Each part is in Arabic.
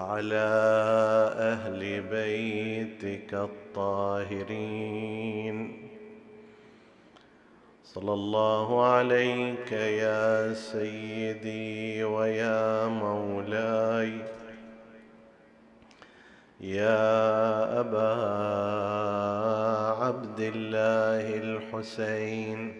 وعلى أهل بيتك الطاهرين. صلى الله عليك يا سيدي ويا مولاي. يا أبا عبد الله الحسين.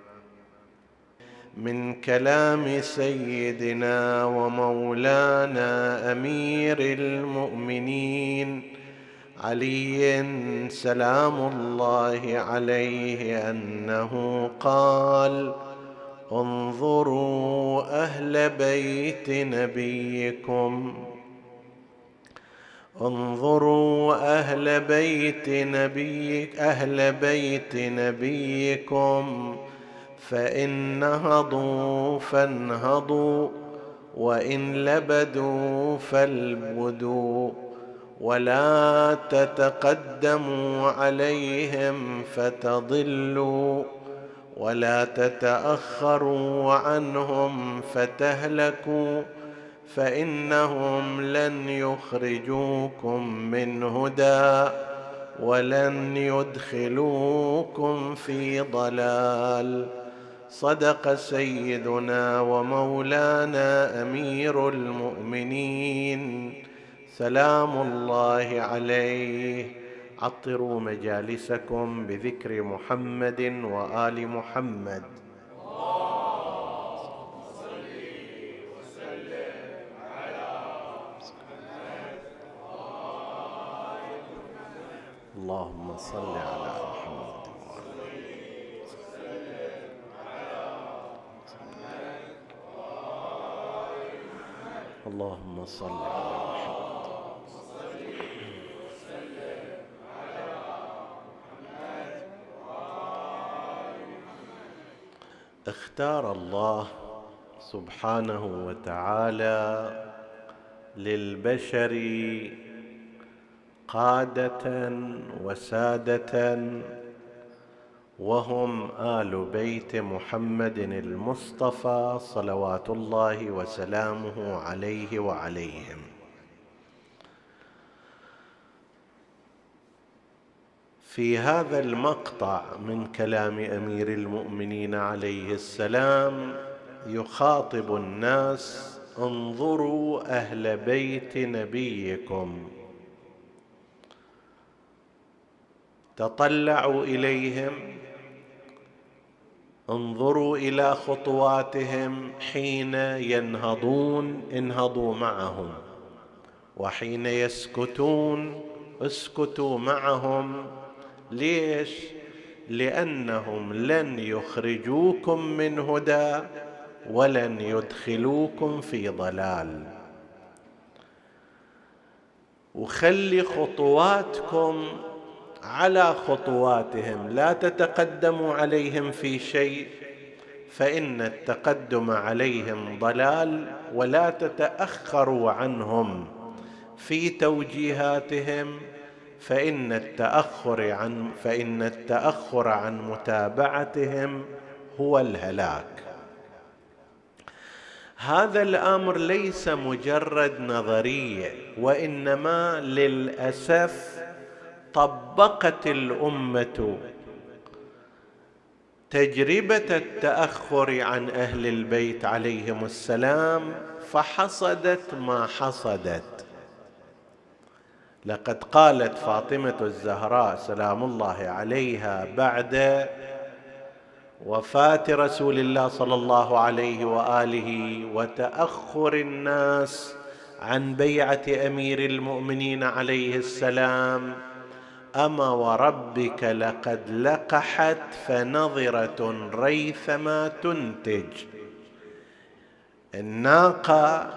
من كلام سيدنا ومولانا أمير المؤمنين علي سلام الله عليه أنه قال انظروا أهل بيت نبيكم. انظروا أهل بيت نبيك أهل بيت نبيكم. فإن نهضوا فانهضوا وإن لبدوا فالبدوا ولا تتقدموا عليهم فتضلوا ولا تتأخروا عنهم فتهلكوا فإنهم لن يخرجوكم من هدى ولن يدخلوكم في ضلال. صدق سيدنا ومولانا أمير المؤمنين. سلام الله عليه. عطروا مجالسكم بذكر محمد وآل محمد. اللهم صل على محمد. اللهم صل على محمد. اختار الله سبحانه وتعالى للبشر قادة وسادة وهم آل بيت محمد المصطفى صلوات الله وسلامه عليه وعليهم. في هذا المقطع من كلام أمير المؤمنين عليه السلام يخاطب الناس انظروا أهل بيت نبيكم. تطلعوا إليهم انظروا إلى خطواتهم حين ينهضون انهضوا معهم وحين يسكتون اسكتوا معهم. ليش؟ لأنهم لن يخرجوكم من هدى ولن يدخلوكم في ضلال. وخلي خطواتكم على خطواتهم لا تتقدموا عليهم في شيء فإن التقدم عليهم ضلال ولا تتأخروا عنهم. في توجيهاتهم فإن التأخر عن فإن التأخر عن متابعتهم هو الهلاك. هذا الأمر ليس مجرد نظرية وإنما للأسف طبقت الأمة تجربة التأخر عن أهل البيت عليهم السلام فحصدت ما حصدت. لقد قالت فاطمة الزهراء سلام الله عليها بعد وفاة رسول الله صلى الله عليه وآله وتأخر الناس عن بيعة أمير المؤمنين عليه السلام اما وربك لقد لقحت فنظره ريثما تنتج. الناقة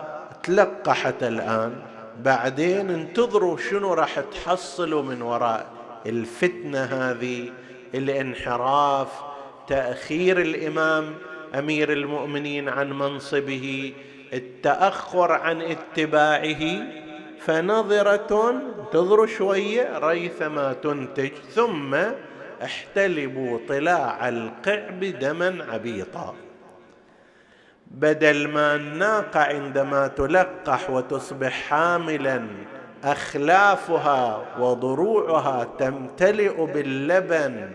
تلقحت الآن. بعدين انتظروا شنو راح تحصلوا من وراء الفتنة هذه الانحراف تأخير الإمام أمير المؤمنين عن منصبه التأخر عن اتباعه. فنظرة انتظروا شوية ريثما تنتج ثم احتلبوا طلاع القعب دما عبيطا. بدل ما الناقة عندما تلقح وتصبح حاملا أخلافها وضروعها تمتلئ باللبن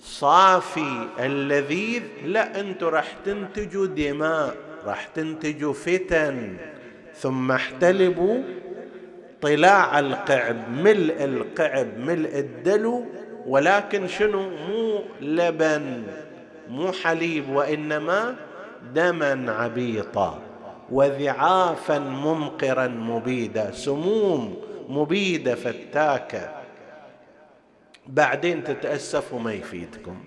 الصافي اللذيذ. لا أنتم راح تنتجوا دماء راح تنتجوا فتن. ثم احتلبوا طلاع القعب ملء القعب ملء الدلو ولكن شنو؟ مو لبن مو حليب وإنما دما عبيطا وذعافا ممقرا مبيدا سموم مبيدة فتاكة. بعدين تتاسف وما يفيدكم.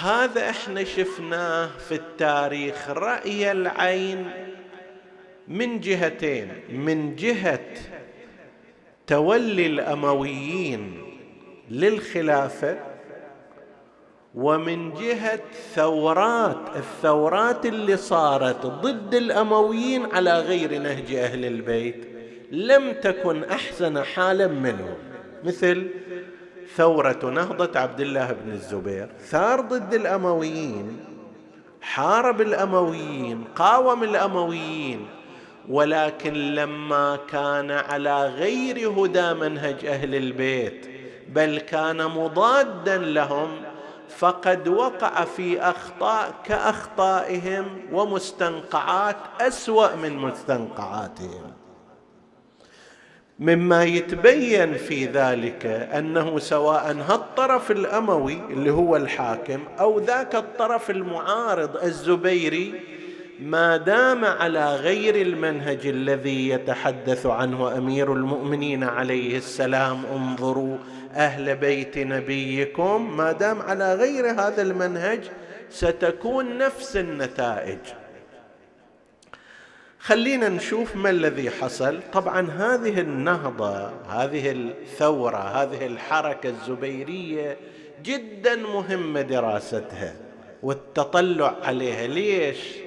هذا إحنا شفناه في التاريخ رأي العين من جهتين من جهة تولي الأمويين للخلافة ومن جهة ثورات الثورات اللي صارت ضد الأمويين على غير نهج أهل البيت لم تكن أحسن حالا منهم مثل ثورة نهضة عبد الله بن الزبير ثار ضد الأمويين حارب الأمويين قاوم الأمويين ولكن لما كان على غير هدى منهج أهل البيت بل كان مضادا لهم فقد وقع في أخطاء كأخطائهم ومستنقعات أسوأ من مستنقعاتهم. مما يتبين في ذلك أنه سواء هالطرف الأموي اللي هو الحاكم أو ذاك الطرف المعارض الزبيري ما دام على غير المنهج الذي يتحدث عنه أمير المؤمنين عليه السلام انظروا أهل بيت نبيكم ما دام على غير هذا المنهج ستكون نفس النتائج. خلينا نشوف ما الذي حصل. طبعا هذه النهضة هذه الثورة هذه الحركة الزبيرية جدا مهمة دراستها والتطلع عليها. ليش؟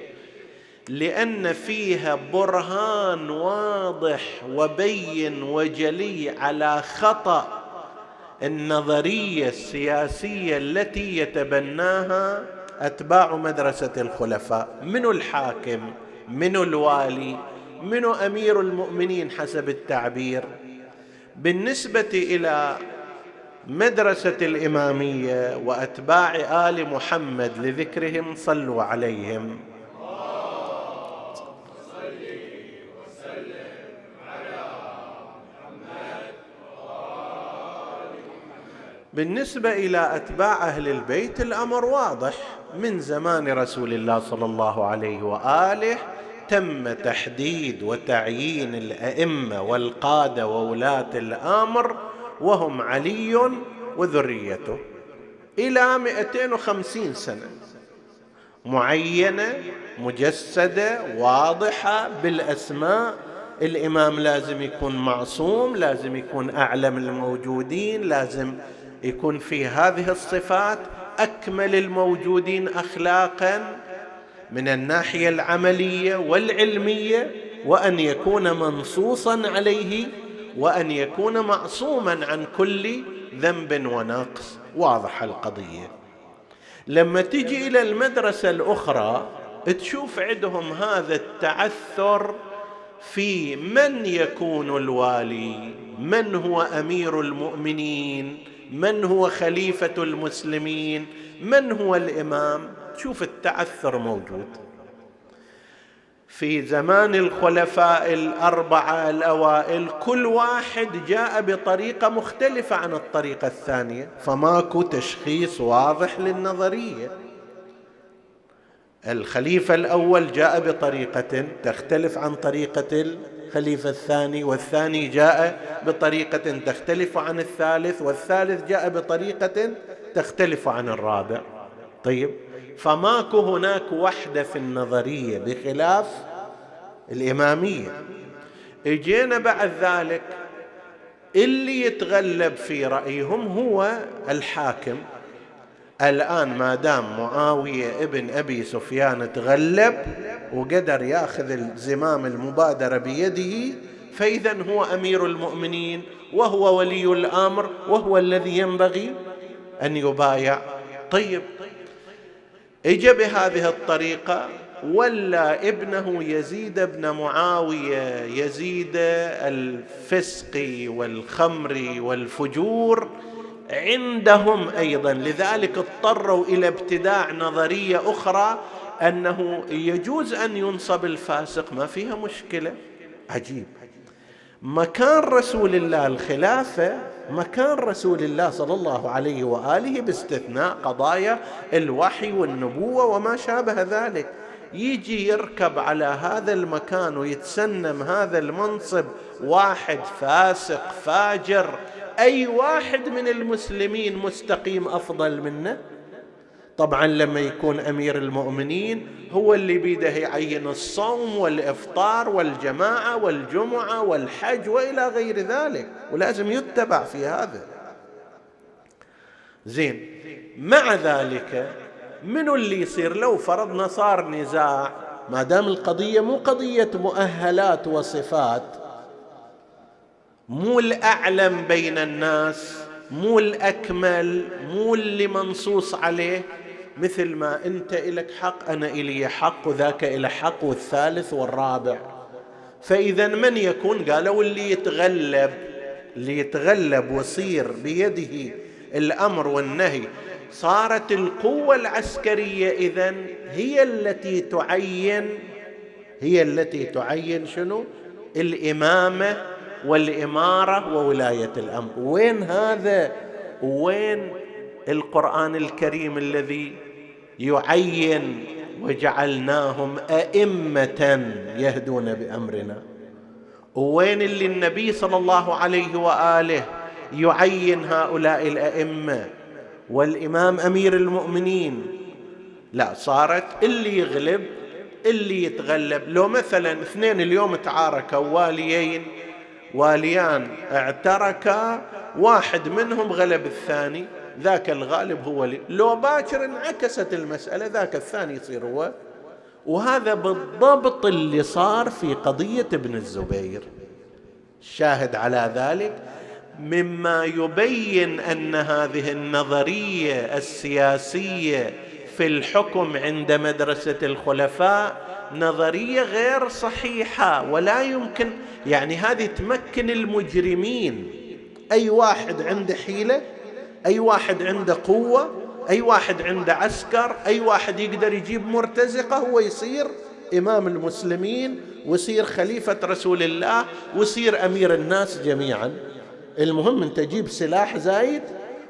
لأن فيها برهان واضح وبين وجلي على خطأ. النظرية السياسية التي يتبناها أتباع مدرسة الخلفاء. من الحاكم؟ من الوالي؟ من أمير المؤمنين حسب التعبير؟ بالنسبة إلى مدرسة الإمامية وأتباع آل محمد لذكرهم صلوا عليهم. بالنسبة إلى أتباع أهل البيت الأمر واضح. من زمان رسول الله صلى الله عليه وآله تم تحديد وتعيين الأئمة والقادة وولاة الأمر وهم علي وذريته إلى 250 سنة. معينة مجسدة واضحة بالأسماء. الإمام لازم يكون معصوم لازم يكون أعلم الموجودين لازم يكون في هذه الصفات أكمل الموجودين اخلاقا من الناحية العملية والعلمية وأن يكون منصوصا عليه وأن يكون معصوما عن كل ذنب ونقص. واضح القضية. لما تجي إلى المدرسة الأخرى تشوف عندهم هذا التعثر في من يكون الوالي من هو أمير المؤمنين من هو خليفة المسلمين؟ من هو الإمام؟ شوف التعثر موجود. في زمان الخلفاء الأربعة الأوائل كل واحد جاء بطريقة مختلفة عن الطريقة الثانية. فماكو تشخيص واضح للنظرية. الخليفة الأول جاء بطريقة تختلف عن طريقة الخليفه الثاني والثاني جاء بطريقة تختلف عن الثالث والثالث جاء بطريقة تختلف عن الرابع. طيب فماكو هناك وحدة في النظرية بخلاف الإمامية. إجينا بعد ذلك اللي يتغلب في رأيهم هو الحاكم. الآن ما دام معاوية ابن أبي سفيان تغلب وقدر يأخذ الزمام المبادرة بيده فاذا هو أمير المؤمنين وهو ولي الأمر وهو الذي ينبغي أن يبايع. طيب اجى بهذه الطريقة ولا ابنه يزيد بن معاوية يزيد الفسق والخمر والفجور عندهم أيضا لذلك اضطروا إلى ابتداع نظرية أخرى أنه يجوز أن ينصب الفاسق ما فيها مشكلة. عجيب. مكان رسول الله الخلافة مكان رسول الله صلى الله عليه وآله باستثناء قضايا الوحي والنبوة وما شابه ذلك. يجي يركب على هذا المكان ويتسنم هذا المنصب واحد فاسق فاجر. أي واحد من المسلمين مستقيم أفضل منه؟ طبعا لما يكون أمير المؤمنين هو اللي بيده يعين الصوم والإفطار والجماعة والجمعة والحج وإلى غير ذلك ولازم يتبع في هذا. زين مع ذلك منو اللي يصير؟ لو فرضنا صار نزاع ما دام القضية مو قضية مؤهلات وصفات مو الأعلم بين الناس مو الأكمل مو اللي منصوص عليه. مثل ما أنت إلك حق أنا إلي حق وذاك إلى حق والثالث والرابع. فإذا من يكون؟ قالوا اللي يتغلب اللي يتغلب ويصير بيده الأمر والنهي. صارت القوة العسكرية اذا هي التي تعين هي التي تعين شنو؟ الإمامة والإمارة وولاية الأمر. وين هذا؟ وين القرآن الكريم الذي يعين وجعلناهم أئمة يهدون بأمرنا؟ وين اللي النبي صلى الله عليه وآله يعين هؤلاء الأئمة؟ والإمام أمير المؤمنين. لا صارت اللي يغلب اللي يتغلب. لو مثلا اثنين اليوم تعاركوا واليين واليان اعتركا واحد منهم غلب الثاني. ذاك الغالب هو لي لو باكر انعكست المسألة ذاك الثاني يصير هو. وهذا بالضبط اللي صار في قضية ابن الزبير. الشاهد على ذلك. مما يبين أن هذه النظرية السياسية في الحكم عند مدرسة الخلفاء نظرية غير صحيحة ولا يمكن يعني هذه تمكن المجرمين. أي واحد عنده حيلة أي واحد عنده قوة أي واحد عنده عسكر أي واحد يقدر يجيب مرتزقة هو يصير إمام المسلمين ويصير خليفة رسول الله ويصير أمير الناس جميعا. المهم أنت جيب سلاح زايد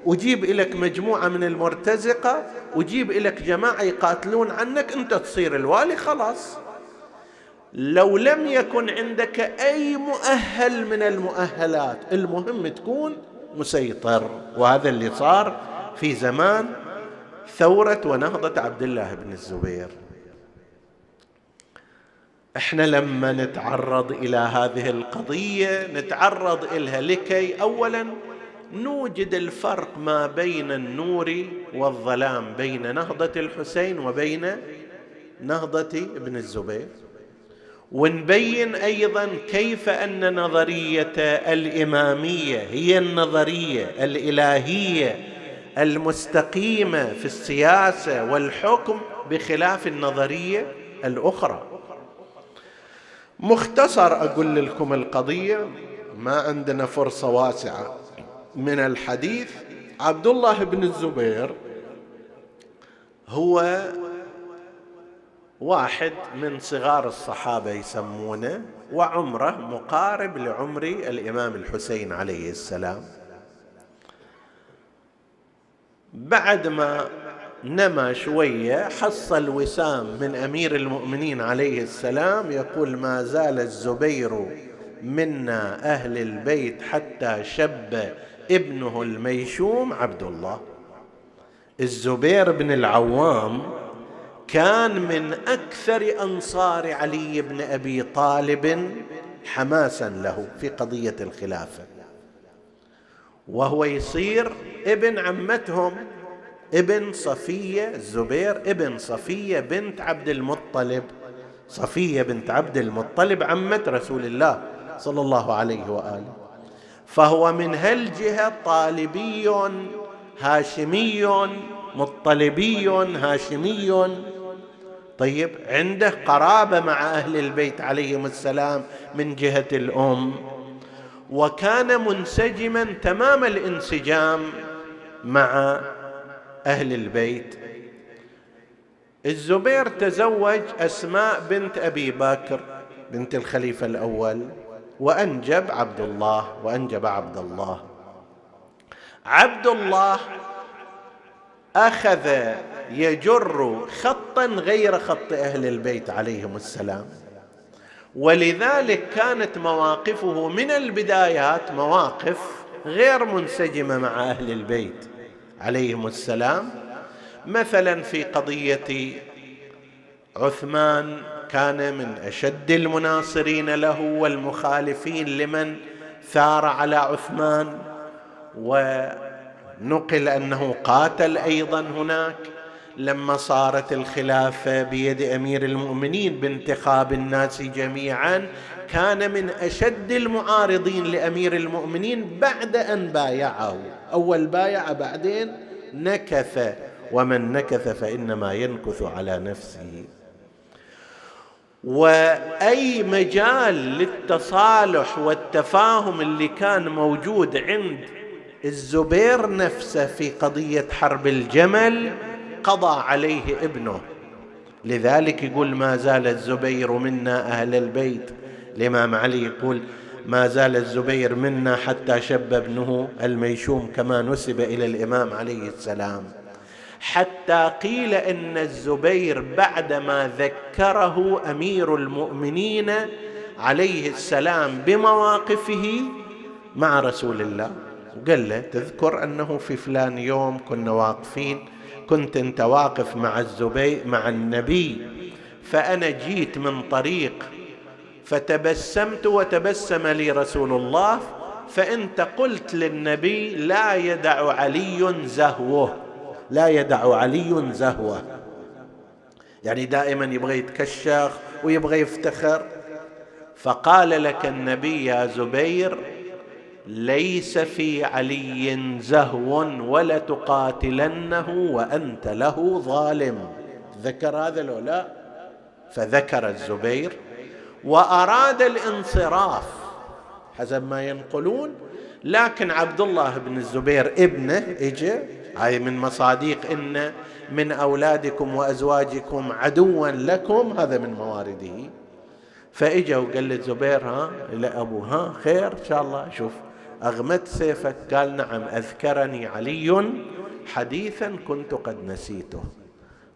وجيب لك مجموعة من المرتزقة وجيب لك جماعة يقاتلون عنك أنت تصير الوالي خلاص. لو لم يكن عندك أي مؤهل من المؤهلات المهم تكون مسيطر. وهذا اللي صار في زمان ثورة ونهضة عبد الله بن الزبير. إحنا لما نتعرض إلى هذه القضية نتعرض الها لكي اولا نوجد الفرق ما بين النور والظلام بين نهضة الحسين وبين نهضة ابن الزبير. ونبين أيضا كيف أن نظرية الإمامية هي النظرية الإلهية المستقيمة في السياسة والحكم بخلاف النظرية الأخرى. مختصر أقول لكم القضية ما عندنا فرصة واسعة. من الحديث عبد الله بن الزبير هو واحد من صغار الصحابة يسمونه وعمره مقارب لعمر الإمام الحسين عليه السلام. بعد ما نما شوية حصل وسام من أمير المؤمنين عليه السلام يقول ما زال الزبير منا أهل البيت حتى شب ابنه الميشوم عبد الله. الزبير بن العوام كان من أكثر أنصار علي بن أبي طالب حماسا له في قضية الخلافة. وهو يصير ابن عمتهم ابن صفية الزبير ابن صفية بنت عبد المطلب. صفية بنت عبد المطلب عمة رسول الله صلى الله عليه وآله. فهو من هالجهه طالبي هاشمي مطلبي هاشمي؟ طيب عنده قرابة مع أهل البيت عليهم السلام من جهة الأم. وكان منسجما تمام الانسجام مع أهل البيت. الزبير تزوج أسماء بنت أبي بكر بنت الخليفة الأول. وأنجب عبد الله وأنجب عبد الله عبد الله أخذ يجر خطا غير خط أهل البيت عليهم السلام. ولذلك كانت مواقفه من البدايات مواقف غير منسجمة مع أهل البيت عليهم السلام. مثلا في قضية عثمان كان من أشد المناصرين له والمخالفين لمن ثار على عثمان ونقل أنه قاتل أيضا هناك. لما صارت الخلافة بيد أمير المؤمنين بانتخاب الناس جميعا كان من أشد المعارضين لأمير المؤمنين بعد أن بايعه. أول بايع بعدين نكث ومن نكث فإنما ينكث على نفسه. وأي مجال للتصالح والتفاهم اللي كان موجود عند الزبير نفسه في قضية حرب الجمل قضى عليه ابنه. لذلك يقول ما زال الزبير منا أهل البيت. الإمام علي يقول ما زال الزبير منا حتى شب ابنه الميشوم كما نسب إلى الإمام عليه السلام. حتى قيل إن الزبير بعدما ذكره أمير المؤمنين عليه السلام بمواقفه مع رسول الله. قال له تذكر أنه في فلان يوم كنا واقفين كنت أنت واقف مع الزبير مع النبي فأنا جيت من طريق فتبسمت وتبسم لي رسول الله فانت قلت للنبي لا يدع علي زهوه. لا يدع علي زهوة. يعني دائما يبغى يتكشخ ويبغى يفتخر. فقال لك النبي يا زبير ليس في علي زهو ولا تقاتلنه وأنت له ظالم. ذكر هذا لو لا؟ فذكر الزبير. وأراد الانصراف. حسب ما ينقلون. لكن عبد الله بن الزبير ابنه اجى هاي من مصاديق إن من أولادكم وأزواجكم عدوا لكم هذا من موارده فإجا وقال للزبير ها ابوه ها خير إن شاء الله. شوف أغمدت سيفك. قال نعم أذكرني علي حديثا كنت قد نسيته.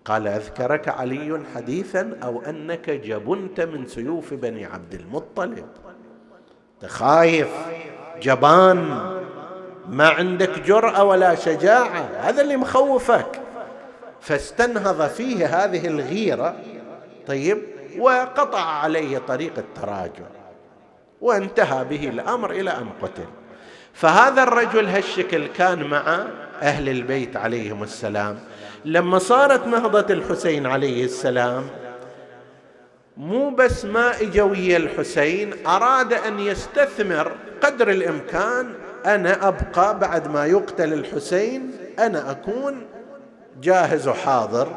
قال أذكرك علي حديثا أو أنك جبنت من سيوف بني عبد المطلب. خايف جبان. ما عندك جرأة ولا شجاعة. هذا اللي مخوفك. فاستنهض فيه هذه الغيرة طيب وقطع عليه طريق التراجع وانتهى به الأمر إلى أن قتل. فهذا الرجل هالشكل كان مع أهل البيت عليهم السلام. لما صارت نهضة الحسين عليه السلام مو بس ما اجوا الحسين أراد أن يستثمر قدر الإمكان أنا أبقى بعد ما يقتل الحسين أنا أكون جاهز وحاضر.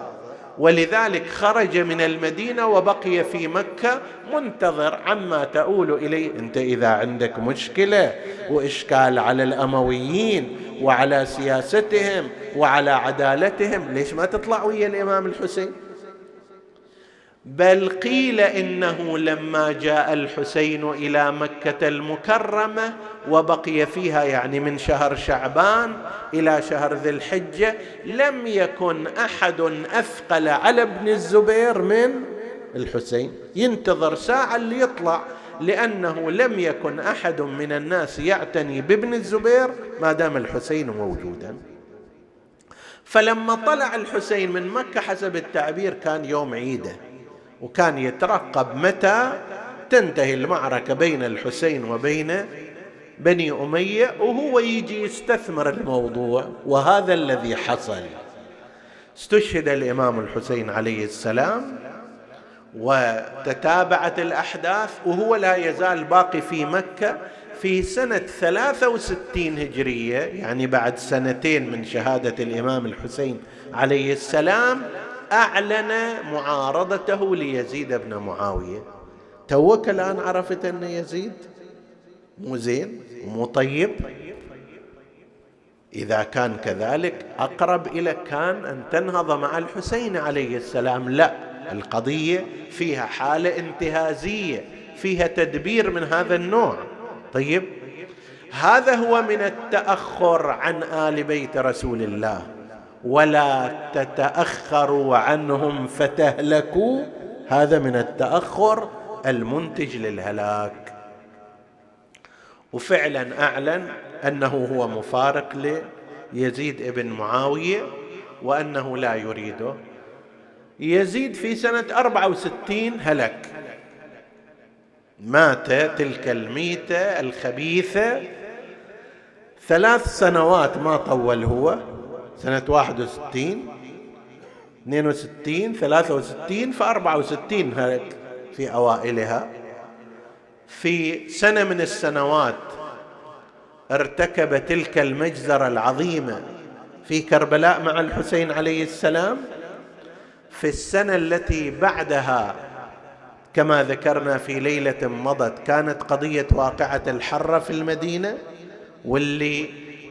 ولذلك خرج من المدينة وبقي في مكة منتظر عما تؤول إليه. أنت إذا عندك مشكلة وإشكال على الأمويين وعلى سياستهم وعلى عدالتهم ليش ما تطلع ويا الإمام الحسين؟ بل قيل إنه لما جاء الحسين إلى مكة المكرمة وبقي فيها يعني من شهر شعبان إلى شهر ذي الحجة لم يكن أحد أثقل على ابن الزبير من الحسين. ينتظر ساعة اللي يطلع لأنه لم يكن أحد من الناس يعتني بابن الزبير ما دام الحسين موجودا. فلما طلع الحسين من مكة حسب التعبير كان يوم عيده. وكان يترقب متى تنتهي المعركة بين الحسين وبين بني أمية وهو يجي يستثمر الموضوع. وهذا الذي حصل. استشهد الإمام الحسين عليه السلام وتتابعت الأحداث وهو لا يزال باقي في مكة في سنة 63 هجرية يعني بعد سنتين من شهادة الإمام الحسين عليه السلام. أعلن معارضته ليزيد بن معاوية. توك الآن عرفت أن يزيد مو زين ومو طيب. إذا كان كذلك أقرب إلى كان أن تنهض مع الحسين عليه السلام. لا القضية فيها حالة انتهازية فيها تدبير من هذا النوع. طيب هذا هو من التأخر عن آل بيت رسول الله. ولا تتأخروا عنهم فتهلكوا. هذا من التأخر المنتج للهلاك. وفعلا أعلن أنه هو مفارق ليزيد ابن معاوية وأنه لا يريده. يزيد في سنة 64 هلك. مات تلك الميتة الخبيثة. ثلاث سنوات ما طول هو. سنة 61 62 63 في 64 هلك في أوائلها. في سنة من السنوات ارتكب تلك المجزرة العظيمة في كربلاء مع الحسين عليه السلام. في السنة التي بعدها كما ذكرنا في ليلة مضت كانت قضية واقعة الحرة في المدينة واللي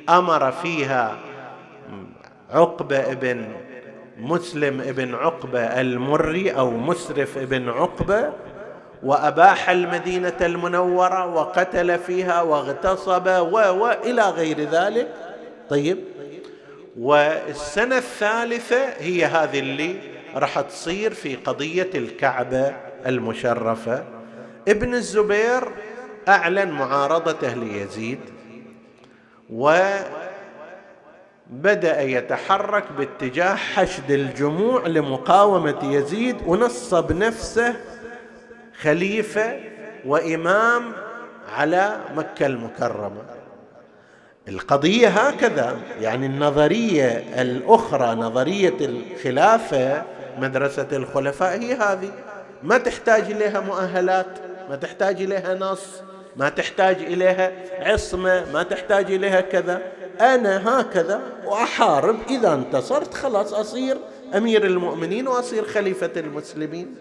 أمر فيها عقبة ابن مسلم ابن عقبة المري أو مسرف ابن عقبة وأباح المدينة المنورة وقتل فيها واغتصب وإلى غير ذلك. طيب. والسنة الثالثة هي هذه اللي راح تصير في قضية الكعبة المشرفة. ابن الزبير أعلن معارضته ليزيد و بدأ يتحرك باتجاه حشد الجموع لمقاومة يزيد ونصب نفسه خليفة وإمام على مكة المكرمة. القضية هكذا يعني النظرية الأخرى نظرية الخلافة مدرسة الخلفاء هي هذه. ما تحتاج إليها مؤهلات ما تحتاج إليها نص ما تحتاج إليها عصمة ما تحتاج إليها كذا. أنا هكذا وأحارب. إذا انتصرت خلاص أصير أمير المؤمنين وأصير خليفة المسلمين.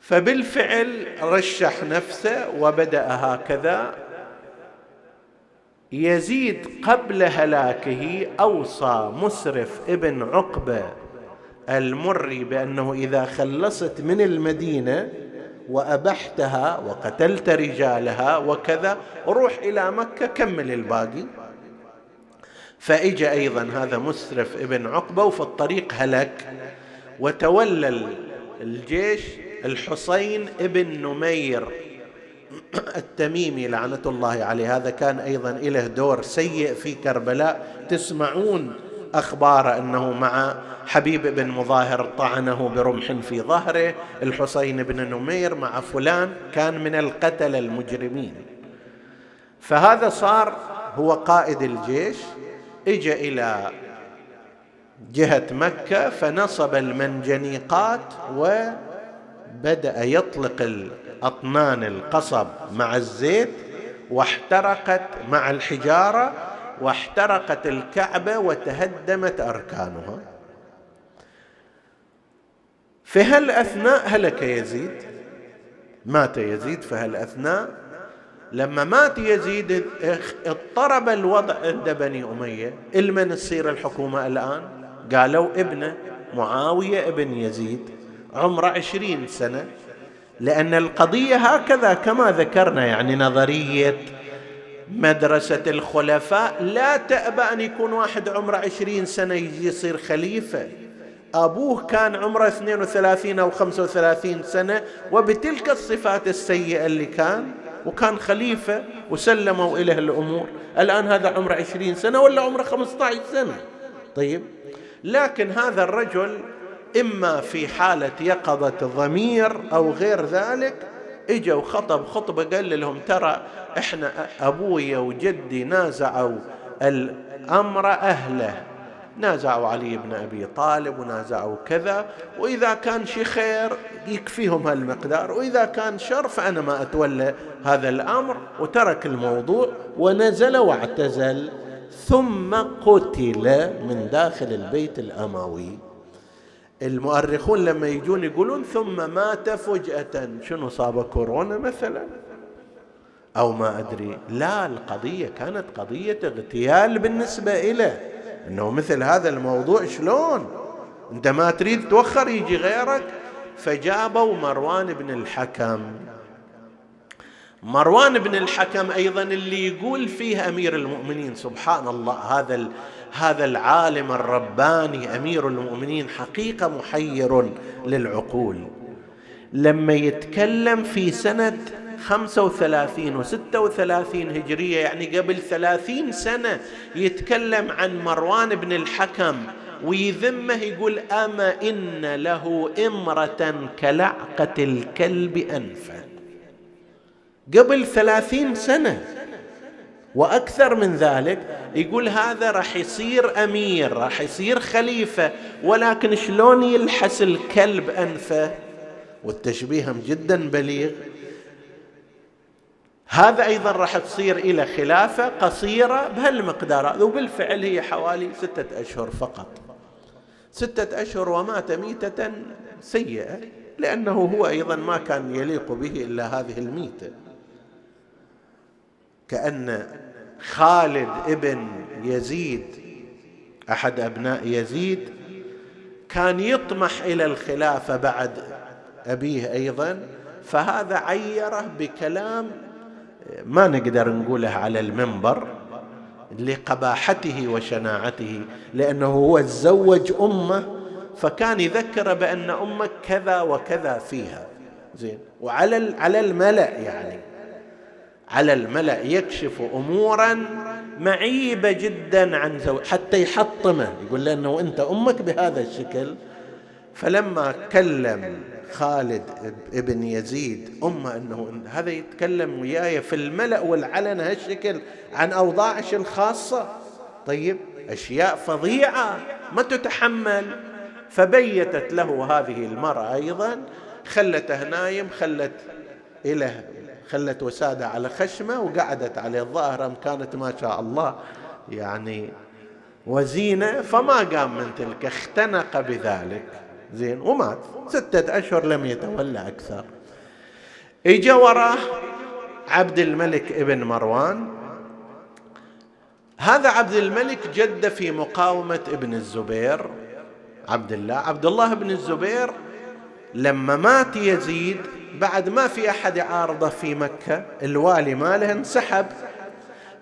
فبالفعل رشح نفسه وبدأ هكذا. يزيد قبل هلاكه أوصى مسرف ابن عقبة المري بأنه إذا خلصت من المدينة وأبحتها وقتلت رجالها وكذا. روح إلى مكة كمل الباقي. فاجى أيضا هذا مسرف ابن عقبة وفي الطريق هلك. وتولى الجيش الحصين ابن نمير التميمي لعنة الله عليه. هذا كان أيضا له دور سيء في كربلاء. تسمعون أخبار أنه مع حبيب بن مظاهر طعنه برمح في ظهره الحسين بن نمير مع فلان كان من القتل المجرمين. فهذا صار هو قائد الجيش اجى إلى جهة مكة فنصب المنجنيقات وبدأ يطلق الأطنان القصب مع الزيت واحترقت مع الحجارة واحترقت الكعبة وتهدمت أركانها. في هالأثناء هلك يزيد؟ مات يزيد في هالأثناء لما مات يزيد اضطرب الوضع عند بني أمية. المن تصير الحكومة الآن؟ قالوا ابنه معاوية ابن يزيد عمره عشرين سنة. لأن القضية هكذا كما ذكرنا يعني نظرية مدرسة الخلفاء لا تأبى أن يكون واحد عمره عشرين سنة يجي يصير خليفة. أبوه كان عمره 32 أو 35 سنة وبتلك الصفات السيئة اللي كان وكان خليفة وسلموا إليه الأمور. الآن هذا عمره 20 سنة ولا عمره 15 سنة؟ طيب. لكن هذا الرجل إما في حالة يقظة ضمير أو غير ذلك اجوا وخطب خطبة قال لهم ترى إحنا أبويا وجدي نازعوا الأمر أهله. نازعوا علي بن أبي طالب ونازعوا كذا وإذا كان شيء خير يكفيهم هالمقدار وإذا كان شر فأنا ما أتولى هذا الأمر. وترك الموضوع ونزل واعتزل ثم قتل من داخل البيت الأموي. المؤرخون لما يجون يقولون ثم مات فجأة. شنو صاب كورونا مثلا؟ أو ما أدري. لا القضية كانت قضية اغتيال بالنسبة إليه إنه مثل هذا الموضوع شلون؟ أنت ما تريد توخر يجي غيرك. فجابوا مروان بن الحكم. مروان بن الحكم أيضا اللي يقول فيه أمير المؤمنين سبحان الله هذا هذا العالم الرباني أمير المؤمنين حقيقة محير للعقول. لما يتكلم في سنة 35 و 36 هجرية يعني قبل 30 سنة يتكلم عن مروان بن الحكم ويذمه يقول أما إن له إمرة كلعقة الكلب أنفا قبل ثلاثين سنة وأكثر من ذلك يقول هذا راح يصير أمير راح يصير خليفة ولكن شلون يلحس الكلب أنفه؟ والتشبيه جدا بليغ. هذا أيضا راح تصير إلى خلافة قصيرة بهالمقدار. وبالفعل هي حوالي ستة أشهر فقط. ستة أشهر ومات ميتة سيئة لأنه هو أيضا ما كان يليق به إلا هذه الميتة. كأن خالد ابن يزيد أحد أبناء يزيد كان يطمح إلى الخلافة بعد أبيه أيضا. فهذا عيره بكلام ما نقدر نقوله على المنبر لقباحته وشناعته لأنه هو تزوج أمه فكان يذكر بأن أمك كذا وكذا فيها. زين. وعلى على الملأ يعني. على الملأ يكشف أمورا معيبة جدا عن زوج حتى يحطمه. يقول له إنه أنت أمك بهذا الشكل. فلما كلم خالد ابن يزيد أمه أنه هذا يتكلم وياي في الملأ والعلن هالشكل عن أوضاعش الخاصة. طيب أشياء فظيعة ما تتحمل. فبيتت له هذه المرأة أيضا خلته نايم خلت إله خلت وسادة على خشمة وقعدت عليه الظاهرة كانت ما شاء الله يعني وزينة فما قام من تلك اختنق بذلك. زين ومات. ستة أشهر لم يتولى أكثر. إجا وراه عبد الملك ابن مروان. هذا عبد الملك جد في مقاومة ابن الزبير. عبد الله عبد الله بن الزبير لما مات يزيد بعد ما في أحد عارضه في مكة الوالي ماله انسحب.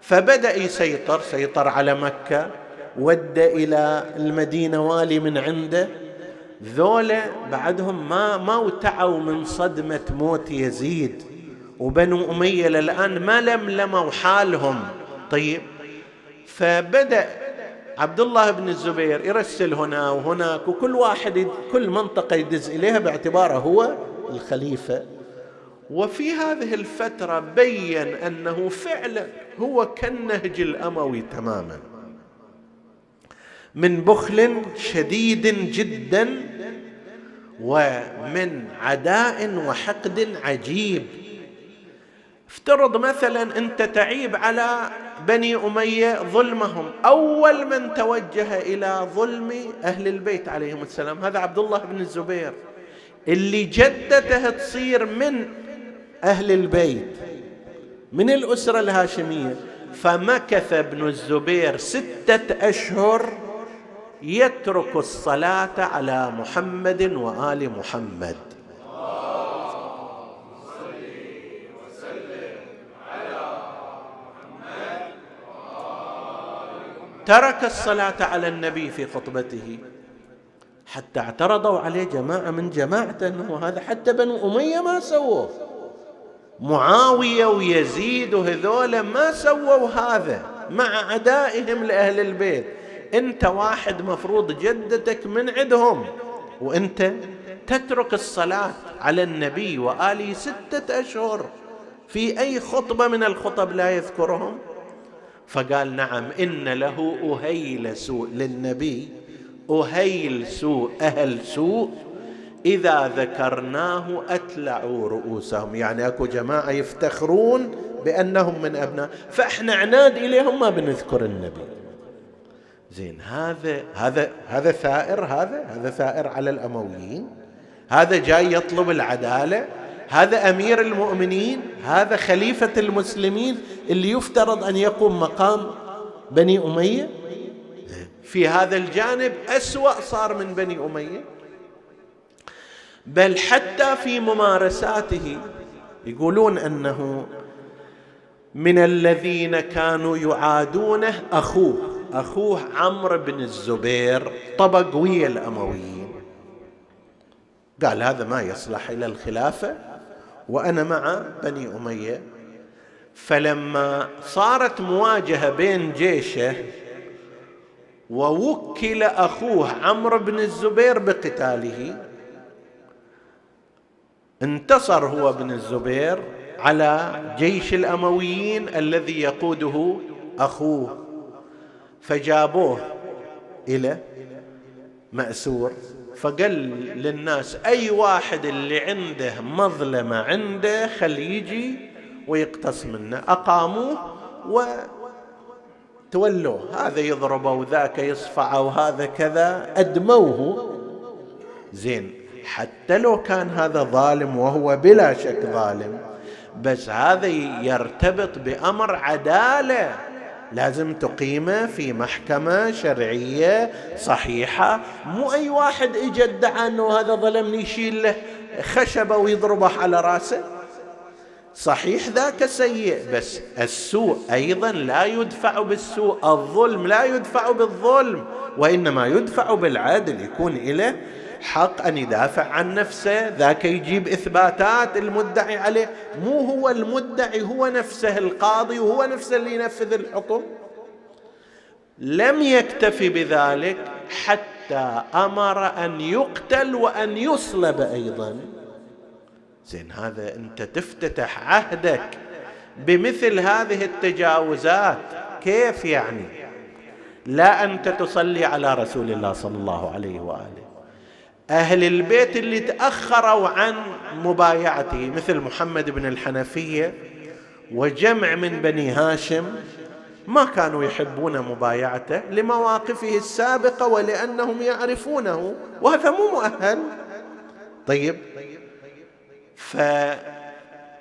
فبدأ يسيطر سيطر على مكة ود إلى المدينة والي من عنده. ذولا بعدهم ما ما وتعوا من صدمة موت يزيد. وبنو أمية للآن ما لملموا حالهم. طيب. فبدأ عبد الله بن الزبير يرسل هنا وهناك وكل واحد كل منطقة يدز إليها باعتباره هو الخليفة. وفي هذه الفترة بين أنه فعلا هو كالنهج الأموي تماما. من بخل شديد جدا ومن عداء وحقد عجيب. افترض مثلا أنت تعيب على بني أمية ظلمهم. أول من توجه إلى ظلم أهل البيت عليهم السلام. هذا عبد الله بن الزبير. اللي جدته تصير من أهل البيت من الأسرة الهاشمية. فمكث ابن الزبير ستة أشهر يترك الصلاة على محمد وآل محمد. ترك الصلاة على النبي في خطبته. حتى اعترضوا عليه جماعة من جماعته أنه هذا حتى بنو أمية ما سووه. معاوية ويزيد وهذول ما سووا هذا مع عدائهم لأهل البيت. أنت واحد مفروض جدتك من عندهم. وأنت تترك الصلاة على النبي وآله ستة أشهر. في أي خطبة من الخطب لا يذكرهم؟ فقال نعم إن له أهيل سوء للنبي. أهيل سوء أهل سوء. إذا ذكرناه أتلعوا رؤوسهم. يعني أكو جماعة يفتخرون بأنهم من أبناء. فإحنا عناد إليهم ما بنذكر النبي. زين هذا هذا هذا ثائر هذا هذا ثائر على الأمويين. هذا جاي يطلب العدالة. هذا أمير المؤمنين. هذا خليفة المسلمين اللي يفترض أن يقوم مقام بني أمية. في هذا الجانب أسوأ صار من بني أمية. بل حتى في ممارساته يقولون أنه من الذين كانوا يعادونه أخوه أخوه عمرو بن الزبير طبق ويا الأمويين. قال هذا ما يصلح إلى الخلافة وأنا مع بني أمية. فلما صارت مواجهة بين جيشه ووكل أخوه عمرو بن الزبير بقتاله. انتصر هو بن الزبير على جيش الأمويين الذي يقوده أخوه فجابوه إلى مأسور فقال للناس أي واحد اللي عنده مظلمة عنده خل يجي ويقتص منه أقاموه وتولوه هذا يضربه وذاك يصفعه وهذا كذا. أدموه. زين. حتى لو كان هذا ظالم وهو بلا شك ظالم بس هذا يرتبط بأمر عدالة. لازم تقيمه في محكمة شرعية صحيحة. مو أي واحد اجى ادعى انه هذا ظلمني يشيل له خشبة ويضربه على رأسه. صحيح ذاك سيء بس السوء أيضا لا يدفع بالسوء الظلم لا يدفع بالظلم وإنما يدفع بالعدل يكون له حق أن يدافع عن نفسه ذاك يجيب إثباتات المدعي عليه مو هو المدعي هو نفسه القاضي وهو نفسه اللي ينفذ الحكم. لم يكتفي بذلك حتى أمر أن يقتل وأن يصلب أيضا. زين هذا أنت تفتتح عهدك بمثل هذه التجاوزات. كيف يعني؟ لا أنت تصلي على رسول الله صلى الله عليه وآله. أهل البيت اللي تأخروا عن مبايعته مثل محمد بن الحنفية وجمع من بني هاشم ما كانوا يحبون مبايعته لمواقفه السابقة ولأنهم يعرفونه وهذا مو مؤهل. طيب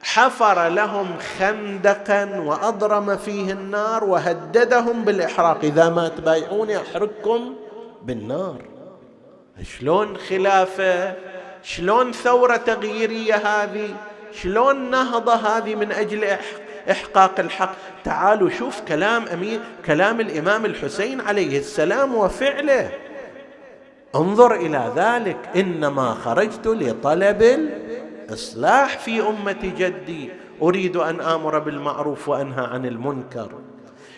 فحفر لهم خندقا وأضرم فيه النار وهددهم بالإحراق. إذا ما تبايعوني احرقكم بالنار. شلون خلافة؟ شلون ثورة تغييرية هذه؟ شلون نهضة هذه من أجل إحقاق الحق؟ تعالوا شوف كلام أمير كلام الإمام الحسين عليه السلام وفعله. انظر إلى ذلك. إنما خرجت لطلب الإصلاح في أمة جدي. أريد أن آمر بالمعروف وأنهى عن المنكر.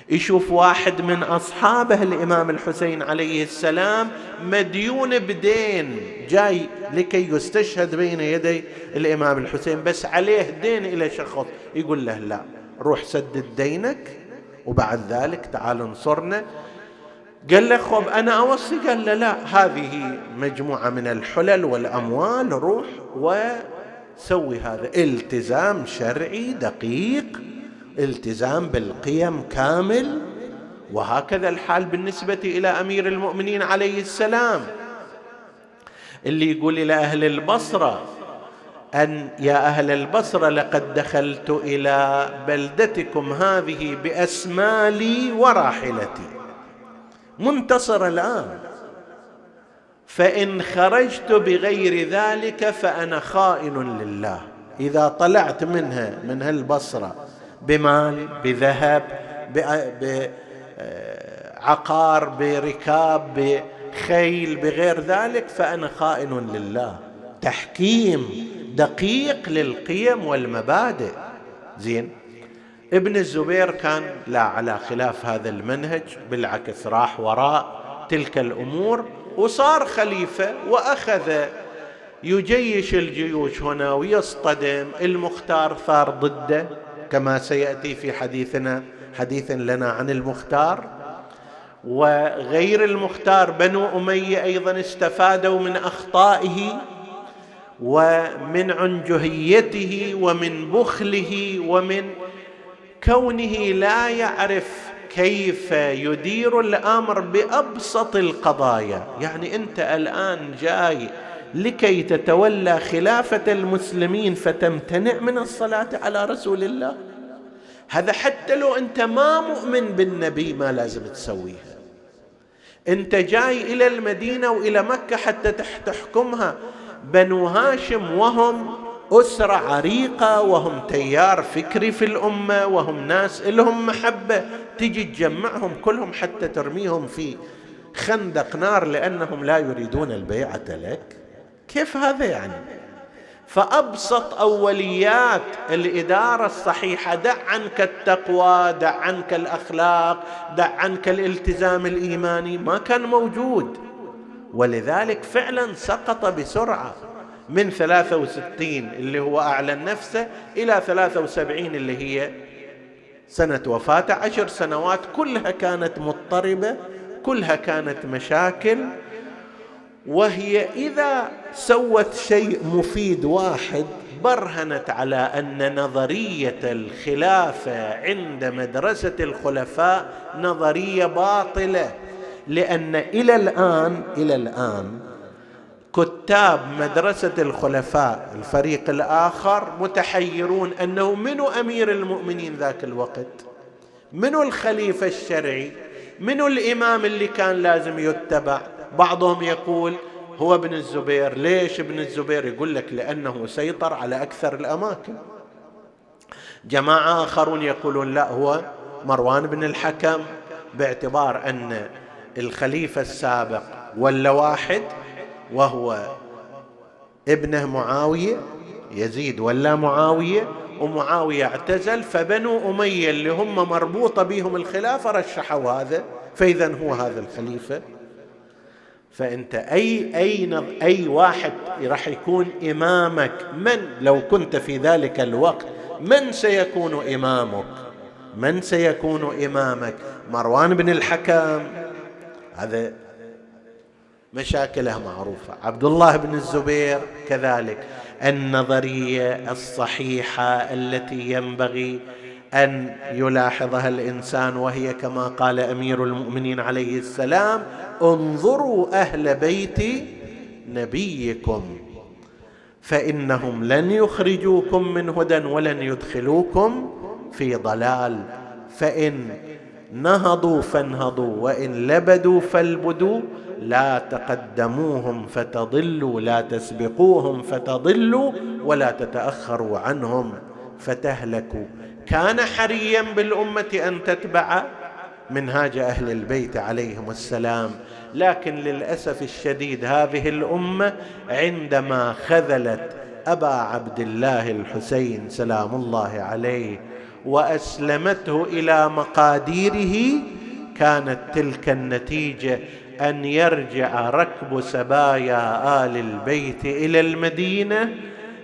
يشوف واحد من أصحابه الإمام الحسين عليه السلام مديون بدين جاي لكي يستشهد بين يدي الإمام الحسين بس عليه دين إلى شخص. يقول له لا روح سدد دينك وبعد ذلك تعال انصرنا. قال له خب أنا أوصي؟ قال له لا هذه مجموعة من الحلل والأموال روح وسوي هذا. التزام شرعي دقيق التزام بالقيم كامل وهكذا الحال بالنسبة إلى أمير المؤمنين عليه السلام. اللي يقول إلى أهل البصرة أن يا أهل البصرة لقد دخلت إلى بلدتكم هذه بأسمالي وراحلتي. منتصر الآن. فإن خرجت بغير ذلك فأنا خائن لله. إذا طلعت منها من هالبصره بمال بذهب بعقار بركاب بخيل بغير ذلك فأنا خائن لله. تحكيم دقيق للقيم والمبادئ. زين. ابن الزبير كان لا على خلاف هذا المنهج بالعكس راح وراء تلك الأمور. وصار خليفة وأخذ يجيش الجيوش هنا ويصطدم المختار صار ضده كما سيأتي في حديثنا حديث لنا عن المختار. وغير المختار بنو أمية أيضا استفادوا من أخطائه ومن عنجهيته ومن بخله ومن كونه لا يعرف كيف يدير الأمر بأبسط القضايا؟ يعني أنت الآن جاي لكي تتولى خلافة المسلمين فتمتنع من الصلاة على رسول الله؟ هذا حتى لو أنت ما مؤمن بالنبي ما لازم تسويها. أنت جاي إلى المدينة وإلى مكة حتى تحكمها. بنو هاشم وهم أسرة عريقة وهم تيار فكري في الأمة وهم ناس لهم محبة. تجي تجمعهم كلهم حتى ترميهم في خندق نار لأنهم لا يريدون البيعة لك كيف هذا يعني؟ فأبسط أوليات الإدارة الصحيحة دع عنك التقوى دع عنك الأخلاق دع عنك الالتزام الإيماني ما كان موجود. ولذلك فعلا سقط بسرعة من 63 اللي هو أعلن نفسه إلى 73 اللي هي سنة وفاته عشر سنوات كلها كانت مضطربة كلها كانت مشاكل وهي إذا سوت شيء مفيد واحد برهنت على أن نظرية الخلافة عند مدرسة الخلفاء نظرية باطلة لأن إلى الآن إلى الآن كتاب مدرسة الخلفاء الفريق الآخر متحيرون أنه منو أمير المؤمنين ذاك الوقت؟ منو الخليفة الشرعي؟ منو الإمام اللي كان لازم يتبع؟ بعضهم يقول هو ابن الزبير. ليش ابن الزبير؟ يقول لك لأنه سيطر على أكثر الأماكن. جماعة آخرون يقولون لا هو مروان بن الحكم باعتبار أن الخليفة السابق ولا واحد وهو ابنه معاوية يزيد ولا معاوية ومعاوية اعتزل فبنو أمية اللي هم مربوطة بهم الخلافة رشحوا هذا فاذا هو هذا الخليفة. فأنت أي أي أي واحد راح يكون إمامك من لو كنت في ذلك الوقت من سيكون إمامك؟ من سيكون إمامك؟ مروان بن الحكم. هذا مشاكله معروفة. عبد الله بن الزبير كذلك. النظرية الصحيحة التي ينبغي أن يلاحظها الإنسان وهي كما قال أمير المؤمنين عليه السلام انظروا أهل بيت نبيكم فإنهم لن يخرجوكم من هدى ولن يدخلوكم في ضلال. فإن نهضوا فانهضوا وإن لبدوا فالبدوا. لا تقدموهم فتضلوا لا تسبقوهم فتضلوا ولا تتأخروا عنهم فتهلكوا. كان حريا بالأمة أن تتبع منهاج أهل البيت عليهم السلام. لكن للأسف الشديد هذه الأمة عندما خذلت أبا عبد الله الحسين سلام الله عليه وأسلمته إلى مقاديره كانت تلك النتيجة أن يرجع ركب سبايا آل البيت إلى المدينة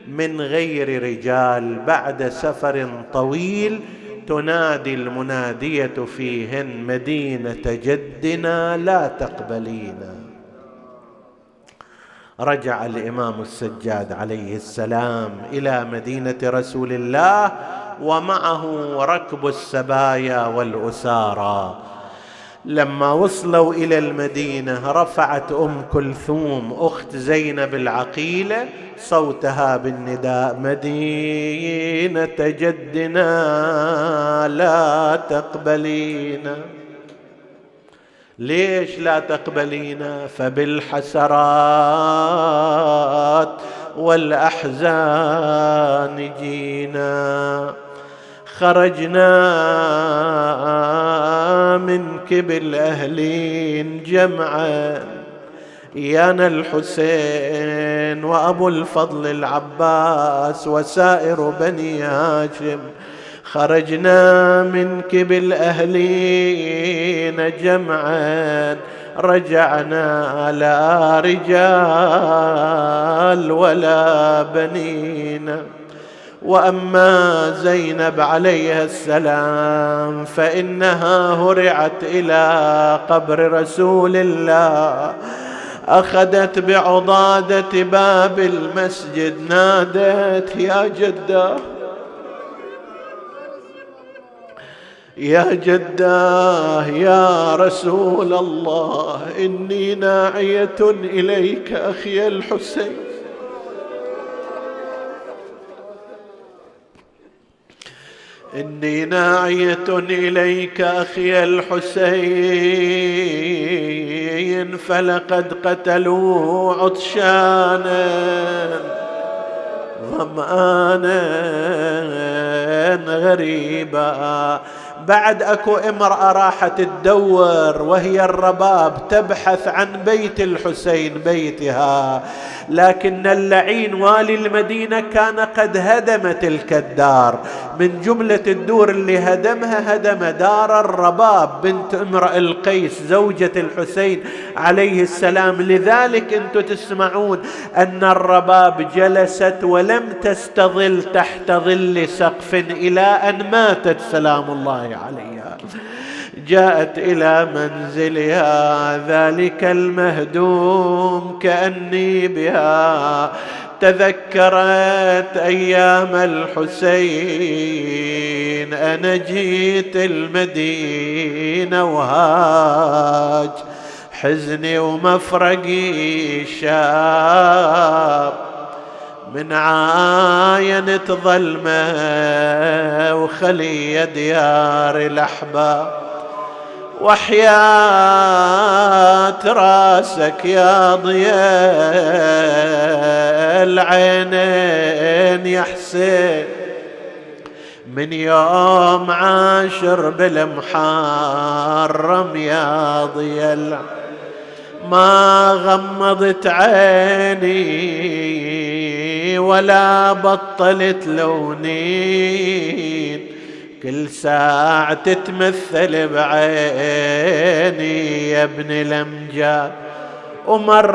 من غير رجال بعد سفر طويل تنادي المنادية فيهن مدينة جدنا لا تقبلينا رجع الإمام السجاد عليه السلام إلى مدينة رسول الله ومعه ركب السبايا والأسارى. لما وصلوا إلى المدينة رفعت أم كلثوم أخت زينب العقيلة صوتها بالنداء مدينة جدنا لا تقبلينا. ليش لا تقبلينا؟ فبالحسرات والأحزان جينا. خرجنا منك بالاهلين جمعا يانا الحسين وأبو الفضل العباس وسائر بني هاشم. خرجنا منك بالاهلين جمعا رجعنا لا رجال ولا بنينا وأما زينب عليها السلام فإنها هرعت إلى قبر رسول الله أخذت بعضادة باب المسجد نادت يا جدة يا جداه يا رسول الله إني ناعية إليك أخي الحسين. إني ناعية إليك أخي الحسين فلقد قتلوا عطشانا ظمآنا غريبا. بعد أكو امرأة راحت تدور وهي الرباب تبحث عن بيت الحسين بيتها. لكن اللعين والي المدينة كان قد هدم تلك الدار. من جملة الدور اللي هدمها هدم دار الرباب بنت امرأ القيس زوجة الحسين عليه السلام. لذلك أنتم تسمعون أن الرباب جلست ولم تستظل تحت ظل سقف إلى أن ماتت سلام الله عليها. جاءت إلى منزلها ذلك المهدوم كأني بها. تذكرت أيام الحسين أنا جيت المدينة وهاج حزني ومفرقي شاب. من عاينة ظلمة وخلي ديار الأحباب. وحياة راسك يا ضياء العينين يا حسين. من يوم عاشر بالمحرم يا ضياء ما غمضت عيني ولا بطلت لونين. كل ساعة تتمثل بعيني يا ابن الأمجاد ومرت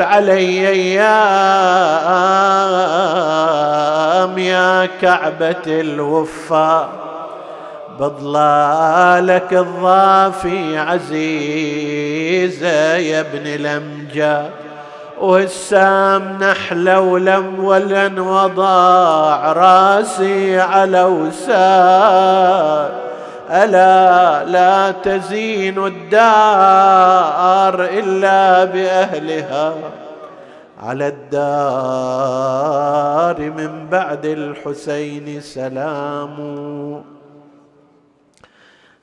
علي أيام يا كعبة الوفا. بضلالك الضافي عزيزة يا ابن الأمجاد والسام نحلة ولم ولن وضاع راسي على وساد ألا لا تزين الدار إلا بأهلها. على الدار من بعد الحسين سلام.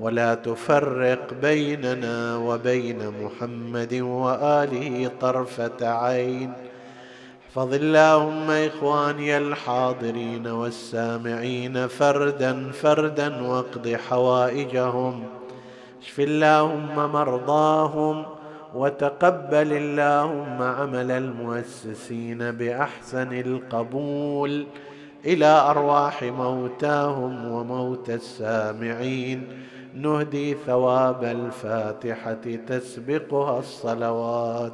ولا تفرق بيننا وبين محمد وآله طرفة عين. احفظ اللهم إخواني الحاضرين والسامعين فردا فردا واقض حوائجهم. اشف اللهم مرضاهم وتقبل اللهم عمل المؤسسين بأحسن القبول. إلى أرواح موتاهم وموتى السامعين. نهدي ثواب الفاتحة تسبقها الصلوات.